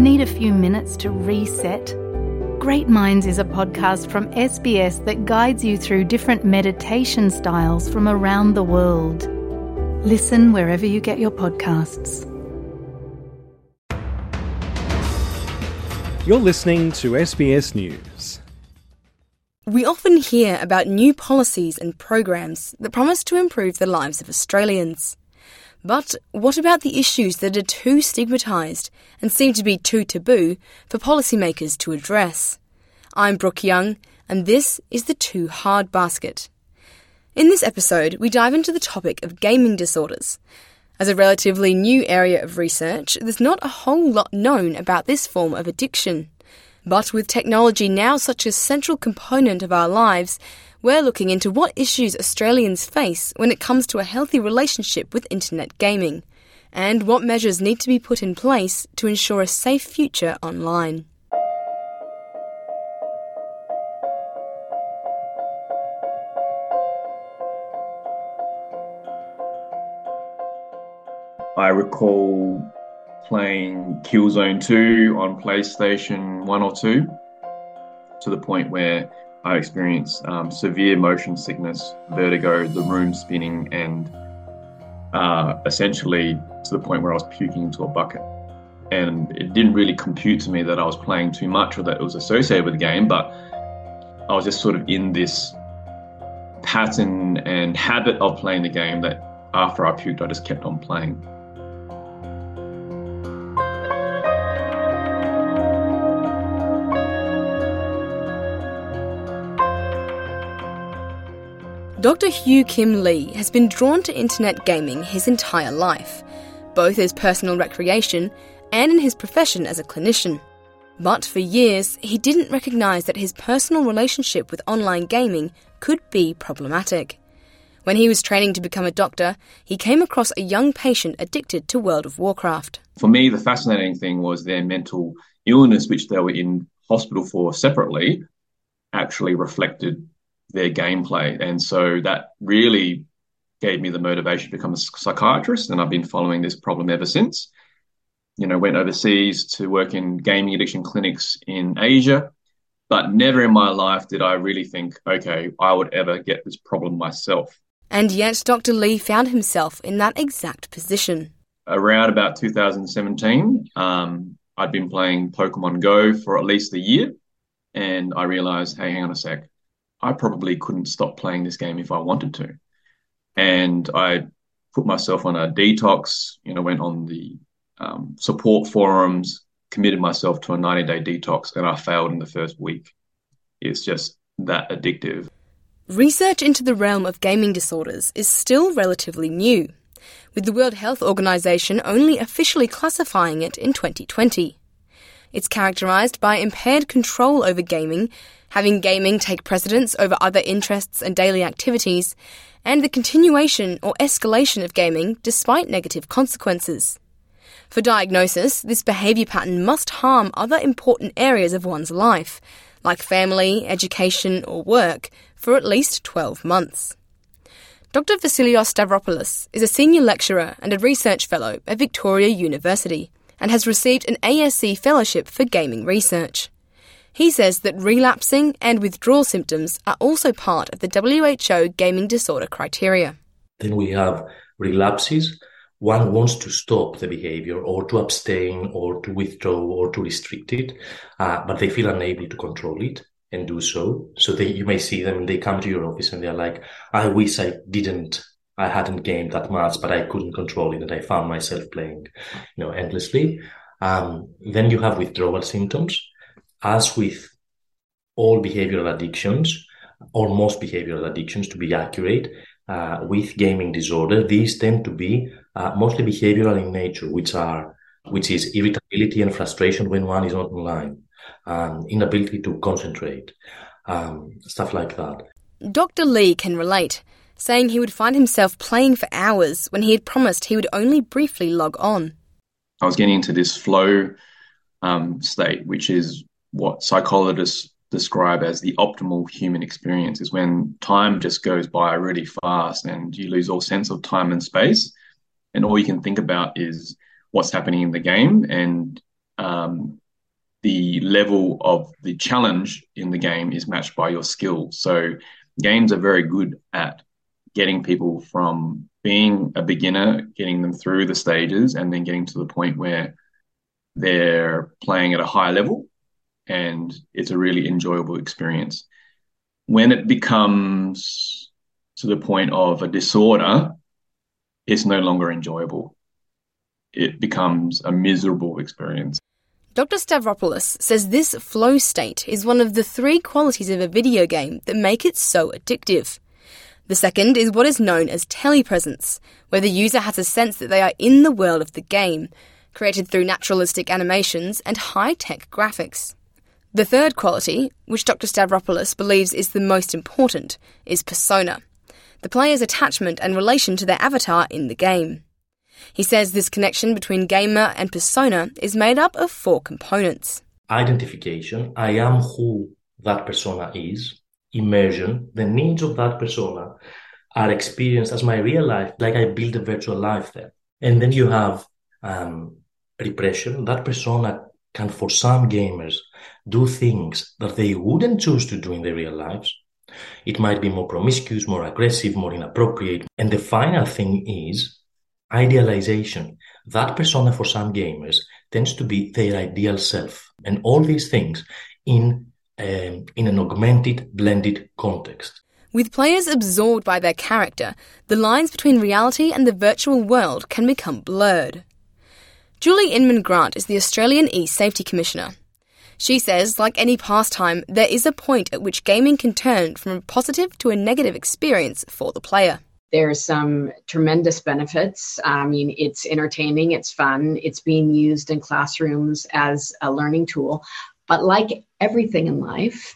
Need a few minutes to reset? Great Minds is a podcast from SBS that guides you through different meditation styles from around the world. Listen wherever you get your podcasts. You're listening to SBS News. We often hear about new policies and programs that promise to improve the lives of Australians. But what about the issues that are too stigmatised and seem to be too taboo for policymakers to address? I'm Brooke Young, and this is the Too Hard Basket. In this episode, we dive into the topic of gaming disorders. As a relatively new area of research, there's not a whole lot known about this form of addiction. But with technology now such a central component of our lives, we're looking into what issues Australians face when it comes to a healthy relationship with internet gaming, and what measures need to be put in place to ensure a safe future online. I recall playing Killzone 2 on PlayStation 1 or 2 to the point where I experienced um, severe motion sickness, vertigo, the room spinning, and uh, essentially to the point where I was puking into a bucket. And it didn't really compute to me that I was playing too much or that it was associated with the game, but I was just sort of in this pattern and habit of playing the game that after I puked, I just kept on playing. Dr. Hugh Kim Lee has been drawn to internet gaming his entire life, both as personal recreation and in his profession as a clinician. But for years, he didn't recognise that his personal relationship with online gaming could be problematic. When he was training to become a doctor, he came across a young patient addicted to World of Warcraft. For me, the fascinating thing was their mental illness, which they were in hospital for separately, actually reflected their gameplay. And so that really gave me the motivation to become a psychiatrist. And I've been following this problem ever since. You know, went overseas to work in gaming addiction clinics in Asia, but never in my life did I really think, okay, I would ever get this problem myself. And yet, Dr. Lee found himself in that exact position. Around about 2017, um, I'd been playing Pokemon Go for at least a year, and I realized, hey, hang on a sec. I probably couldn't stop playing this game if I wanted to. And I put myself on a detox, you know, went on the um, support forums, committed myself to a 90 day detox, and I failed in the first week. It's just that addictive. Research into the realm of gaming disorders is still relatively new, with the World Health Organization only officially classifying it in 2020. It's characterized by impaired control over gaming having gaming take precedence over other interests and daily activities, and the continuation or escalation of gaming despite negative consequences. For diagnosis, this behaviour pattern must harm other important areas of one's life, like family, education, or work, for at least 12 months. Dr. Vasilios Stavropoulos is a senior lecturer and a research fellow at Victoria University and has received an ASC fellowship for gaming research. He says that relapsing and withdrawal symptoms are also part of the WHO gaming disorder criteria. Then we have relapses. One wants to stop the behavior or to abstain or to withdraw or to restrict it, uh, but they feel unable to control it and do so. So they, you may see them they come to your office and they're like, I wish I didn't, I hadn't gamed that much, but I couldn't control it and I found myself playing, you know, endlessly. Um, then you have withdrawal symptoms as with all behavioral addictions, or most behavioral addictions to be accurate, uh, with gaming disorder, these tend to be uh, mostly behavioral in nature, which are which is irritability and frustration when one is not online, um, inability to concentrate, um, stuff like that. Dr. Lee can relate, saying he would find himself playing for hours when he had promised he would only briefly log on. I was getting into this flow um, state, which is what psychologists describe as the optimal human experience is when time just goes by really fast and you lose all sense of time and space and all you can think about is what's happening in the game and um, the level of the challenge in the game is matched by your skill. So games are very good at getting people from being a beginner, getting them through the stages, and then getting to the point where they're playing at a high level and it's a really enjoyable experience. When it becomes to the point of a disorder, it's no longer enjoyable. It becomes a miserable experience. Dr. Stavropoulos says this flow state is one of the three qualities of a video game that make it so addictive. The second is what is known as telepresence, where the user has a sense that they are in the world of the game, created through naturalistic animations and high tech graphics. The third quality, which Dr. Stavropoulos believes is the most important, is persona, the player's attachment and relation to their avatar in the game. He says this connection between gamer and persona is made up of four components identification, I am who that persona is, immersion, the needs of that persona are experienced as my real life, like I build a virtual life there. And then you have um, repression. That persona can, for some gamers, do things that they wouldn't choose to do in their real lives. It might be more promiscuous, more aggressive, more inappropriate. And the final thing is idealization. That persona for some gamers tends to be their ideal self. And all these things in, um, in an augmented, blended context. With players absorbed by their character, the lines between reality and the virtual world can become blurred. Julie Inman Grant is the Australian e-Safety Commissioner. She says, like any pastime, there is a point at which gaming can turn from a positive to a negative experience for the player. There are some tremendous benefits. I mean, it's entertaining, it's fun, it's being used in classrooms as a learning tool. But like everything in life,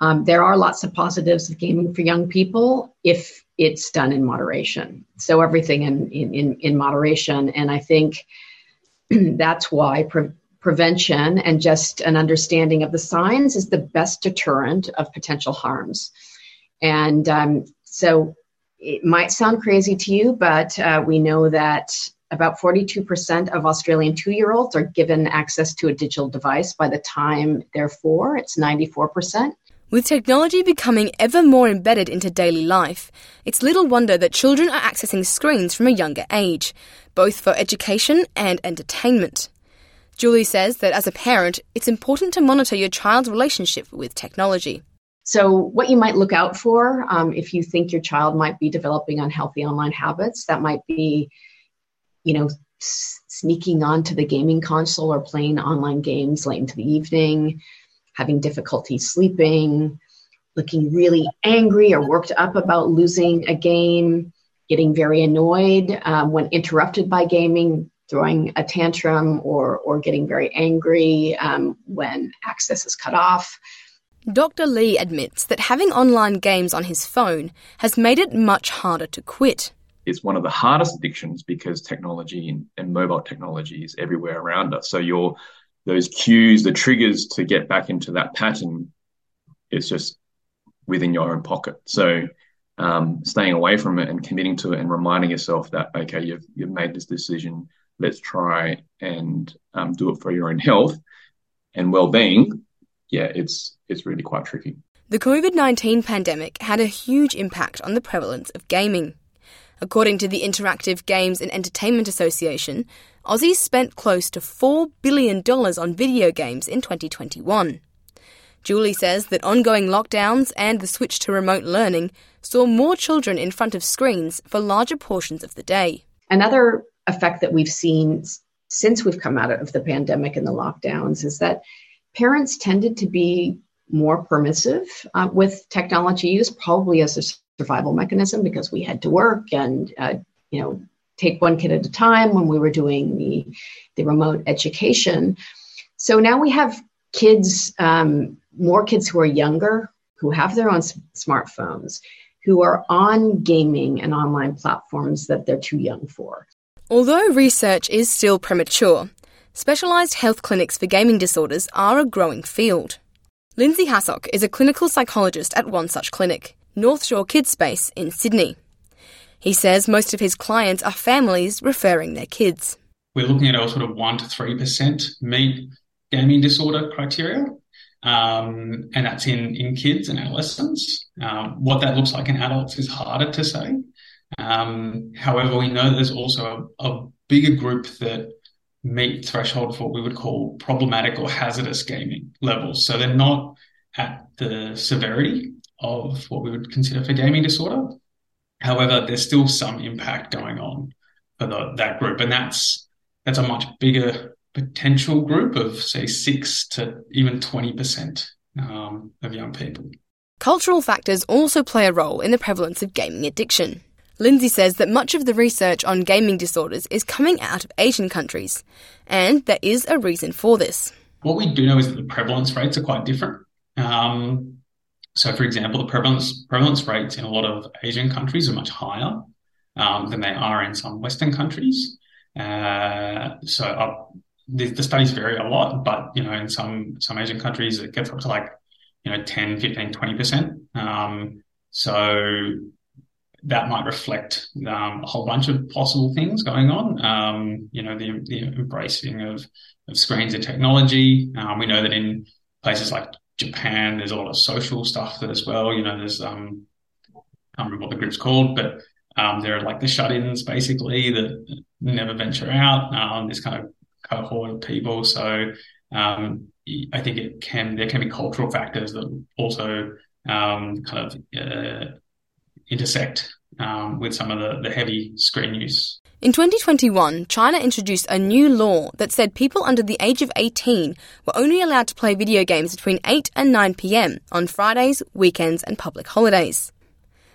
um, there are lots of positives of gaming for young people if it's done in moderation. So everything in in, in moderation, and I think that's why pre- prevention and just an understanding of the signs is the best deterrent of potential harms. And um, so it might sound crazy to you, but uh, we know that about 42% of Australian two year olds are given access to a digital device by the time they're four. It's 94%. With technology becoming ever more embedded into daily life, it's little wonder that children are accessing screens from a younger age, both for education and entertainment. Julie says that as a parent, it's important to monitor your child's relationship with technology. So, what you might look out for um, if you think your child might be developing unhealthy online habits, that might be, you know, sneaking onto the gaming console or playing online games late into the evening, having difficulty sleeping, looking really angry or worked up about losing a game, getting very annoyed um, when interrupted by gaming, throwing a tantrum, or, or getting very angry um, when access is cut off. Dr. Lee admits that having online games on his phone has made it much harder to quit. It's one of the hardest addictions because technology and, and mobile technology is everywhere around us. So you're those cues, the triggers to get back into that pattern, is just within your own pocket. So um, staying away from it and committing to it and reminding yourself that okay, you've you've made this decision. Let's try and um, do it for your own health and well-being. Yeah, it's it's really quite tricky. The COVID 19 pandemic had a huge impact on the prevalence of gaming. According to the Interactive Games and Entertainment Association, Aussies spent close to $4 billion on video games in 2021. Julie says that ongoing lockdowns and the switch to remote learning saw more children in front of screens for larger portions of the day. Another effect that we've seen since we've come out of the pandemic and the lockdowns is that parents tended to be more permissive uh, with technology use, probably as a survival mechanism because we had to work and uh, you know take one kid at a time when we were doing the the remote education. So now we have kids, um, more kids who are younger, who have their own s- smartphones, who are on gaming and online platforms that they're too young for. Although research is still premature, specialised health clinics for gaming disorders are a growing field. Lindsay Hassock is a clinical psychologist at one such clinic, North Shore Kids Space in Sydney. He says most of his clients are families referring their kids. We're looking at a sort of 1% to 3% meet gaming disorder criteria, um, and that's in, in kids and adolescents. Um, what that looks like in adults is harder to say. Um, however, we know there's also a, a bigger group that meet threshold for what we would call problematic or hazardous gaming levels. So they're not at the severity of what we would consider for gaming disorder. However, there's still some impact going on for the, that group, and that's that's a much bigger potential group of say six to even twenty percent um, of young people. Cultural factors also play a role in the prevalence of gaming addiction. Lindsay says that much of the research on gaming disorders is coming out of Asian countries, and there is a reason for this. What we do know is that the prevalence rates are quite different. Um, so, for example, the prevalence prevalence rates in a lot of Asian countries are much higher um, than they are in some Western countries. Uh, so, uh, the, the, studies vary a lot, but you know, in some some Asian countries, it gets up to like you know 10, 15, 20 percent. Um, so that might reflect um, a whole bunch of possible things going on. Um, you know, the, the, embracing of, of screens and technology. Um, we know that in places like Japan, there's a lot of social stuff that as well. You know, there's um, I can't remember what the group's called, but um, there are like the shut-ins basically that never venture out. Um, this kind of cohort of people. So um, I think it can there can be cultural factors that also um, kind of uh, intersect um, with some of the, the heavy screen use. In 2021, China introduced a new law that said people under the age of 18 were only allowed to play video games between 8 and 9 pm on Fridays, weekends, and public holidays.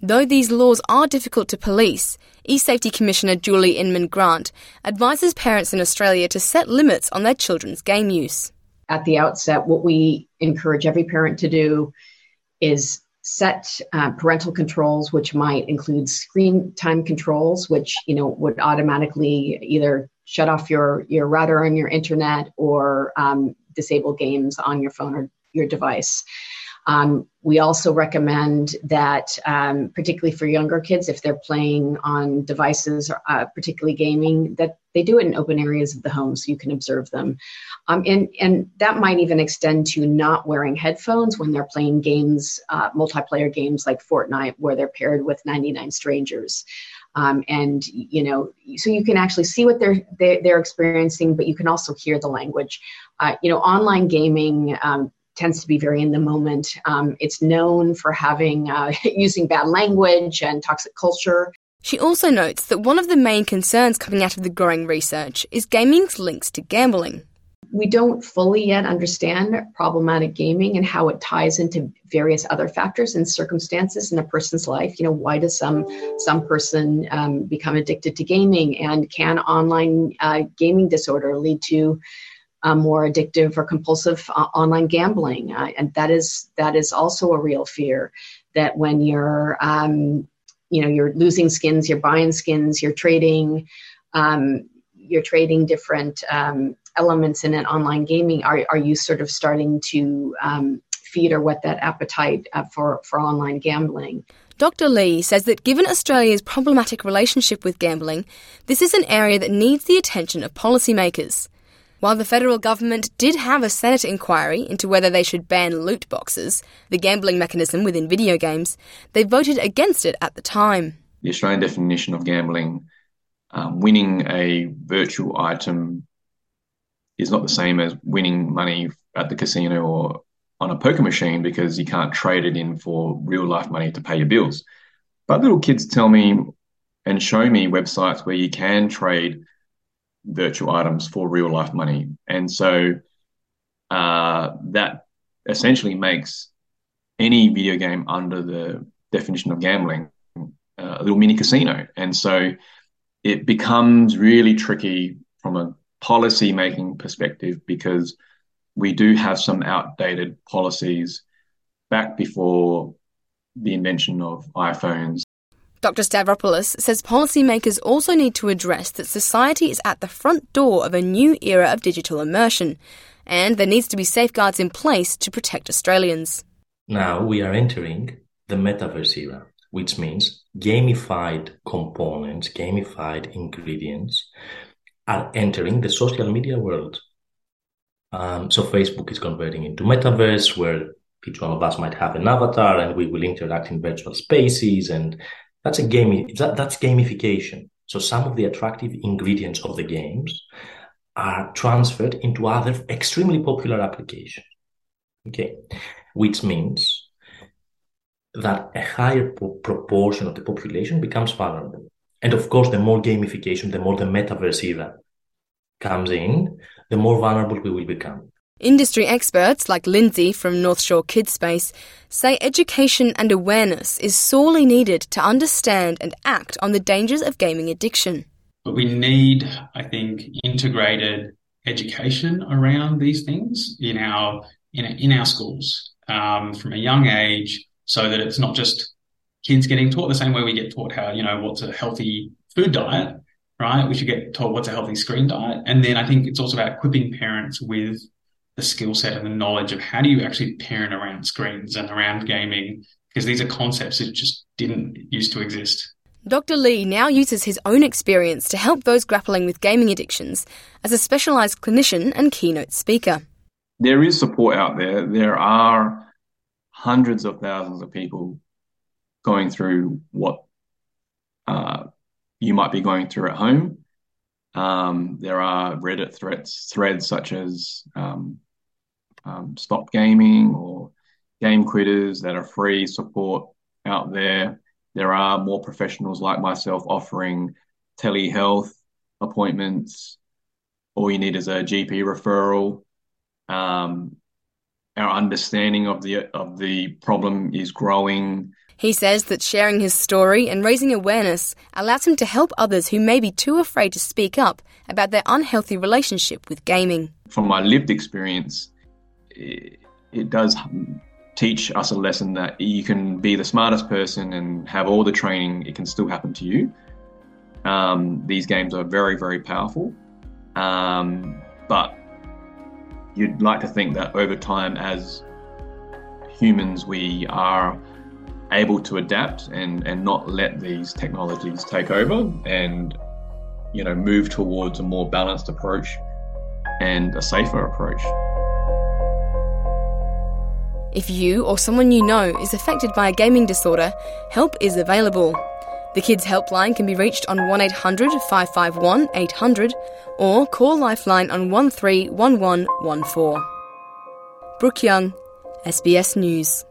Though these laws are difficult to police, e-safety commissioner Julie Inman Grant advises parents in Australia to set limits on their children's game use. At the outset, what we encourage every parent to do is set uh, parental controls, which might include screen time controls, which you know would automatically either shut off your your router on your internet or um, disable games on your phone or your device. Um, we also recommend that, um, particularly for younger kids, if they're playing on devices, uh, particularly gaming, that they do it in open areas of the home so you can observe them. Um, and, and that might even extend to not wearing headphones when they're playing games, uh, multiplayer games like Fortnite, where they're paired with 99 strangers. Um, and you know so you can actually see what they're they're, experiencing but you can also hear the language uh, you know online gaming um, tends to be very in the moment. Um, it's known for having uh, using bad language and toxic culture. She also notes that one of the main concerns coming out of the growing research is gaming's links to gambling. We don't fully yet understand problematic gaming and how it ties into various other factors and circumstances in a person's life. You know, why does some some person um, become addicted to gaming, and can online uh, gaming disorder lead to uh, more addictive or compulsive uh, online gambling, uh, and that is that is also a real fear. That when you're um, you know you're losing skins, you're buying skins, you're trading, um, you're trading different um, elements in an online gaming. Are are you sort of starting to um, feed or whet that appetite uh, for for online gambling? Dr. Lee says that given Australia's problematic relationship with gambling, this is an area that needs the attention of policymakers. While the federal government did have a Senate inquiry into whether they should ban loot boxes, the gambling mechanism within video games, they voted against it at the time. The Australian definition of gambling, um, winning a virtual item is not the same as winning money at the casino or on a poker machine because you can't trade it in for real life money to pay your bills. But little kids tell me and show me websites where you can trade virtual items for real life money. And so uh, that essentially makes any video game under the definition of gambling uh, a little mini casino. And so it becomes really tricky from a policy making perspective because we do have some outdated policies back before the invention of iPhones Dr. Stavropoulos says policymakers also need to address that society is at the front door of a new era of digital immersion, and there needs to be safeguards in place to protect Australians. Now we are entering the metaverse era, which means gamified components, gamified ingredients are entering the social media world. Um, so Facebook is converting into metaverse where each one of us might have an avatar and we will interact in virtual spaces. And that's a game, that, that's gamification. So some of the attractive ingredients of the games are transferred into other extremely popular applications. Okay. Which means that a higher proportion of the population becomes vulnerable. And of course, the more gamification, the more the metaverse era comes in, the more vulnerable we will become. Industry experts like Lindsay from North Shore Kidspace say education and awareness is sorely needed to understand and act on the dangers of gaming addiction. But we need, I think, integrated education around these things in our in, in our schools um, from a young age, so that it's not just kids getting taught the same way we get taught how you know what's a healthy food diet, right? We should get taught what's a healthy screen diet, and then I think it's also about equipping parents with the skill set and the knowledge of how do you actually parent around screens and around gaming because these are concepts that just didn't used to exist. Dr. Lee now uses his own experience to help those grappling with gaming addictions as a specialised clinician and keynote speaker. There is support out there. There are hundreds of thousands of people going through what uh, you might be going through at home. Um, there are Reddit threads, threads such as um, um, Stop Gaming or Game Quitters that are free support out there. There are more professionals like myself offering telehealth appointments. All you need is a GP referral. Um, our understanding of the of the problem is growing. He says that sharing his story and raising awareness allows him to help others who may be too afraid to speak up about their unhealthy relationship with gaming. From my lived experience, it, does teach us a lesson that you can be the smartest person and have all the training, it can still happen to you. Um, these games are very, very powerful. Um, but you'd like to think that over time, as humans, we are able to adapt and, and not let these technologies take over and you know move towards a more balanced approach and a safer approach. If you or someone you know is affected by a gaming disorder, help is available. The Kids Helpline can be reached on 1800 551 800 or call Lifeline on 131114. Brooke Young, SBS News.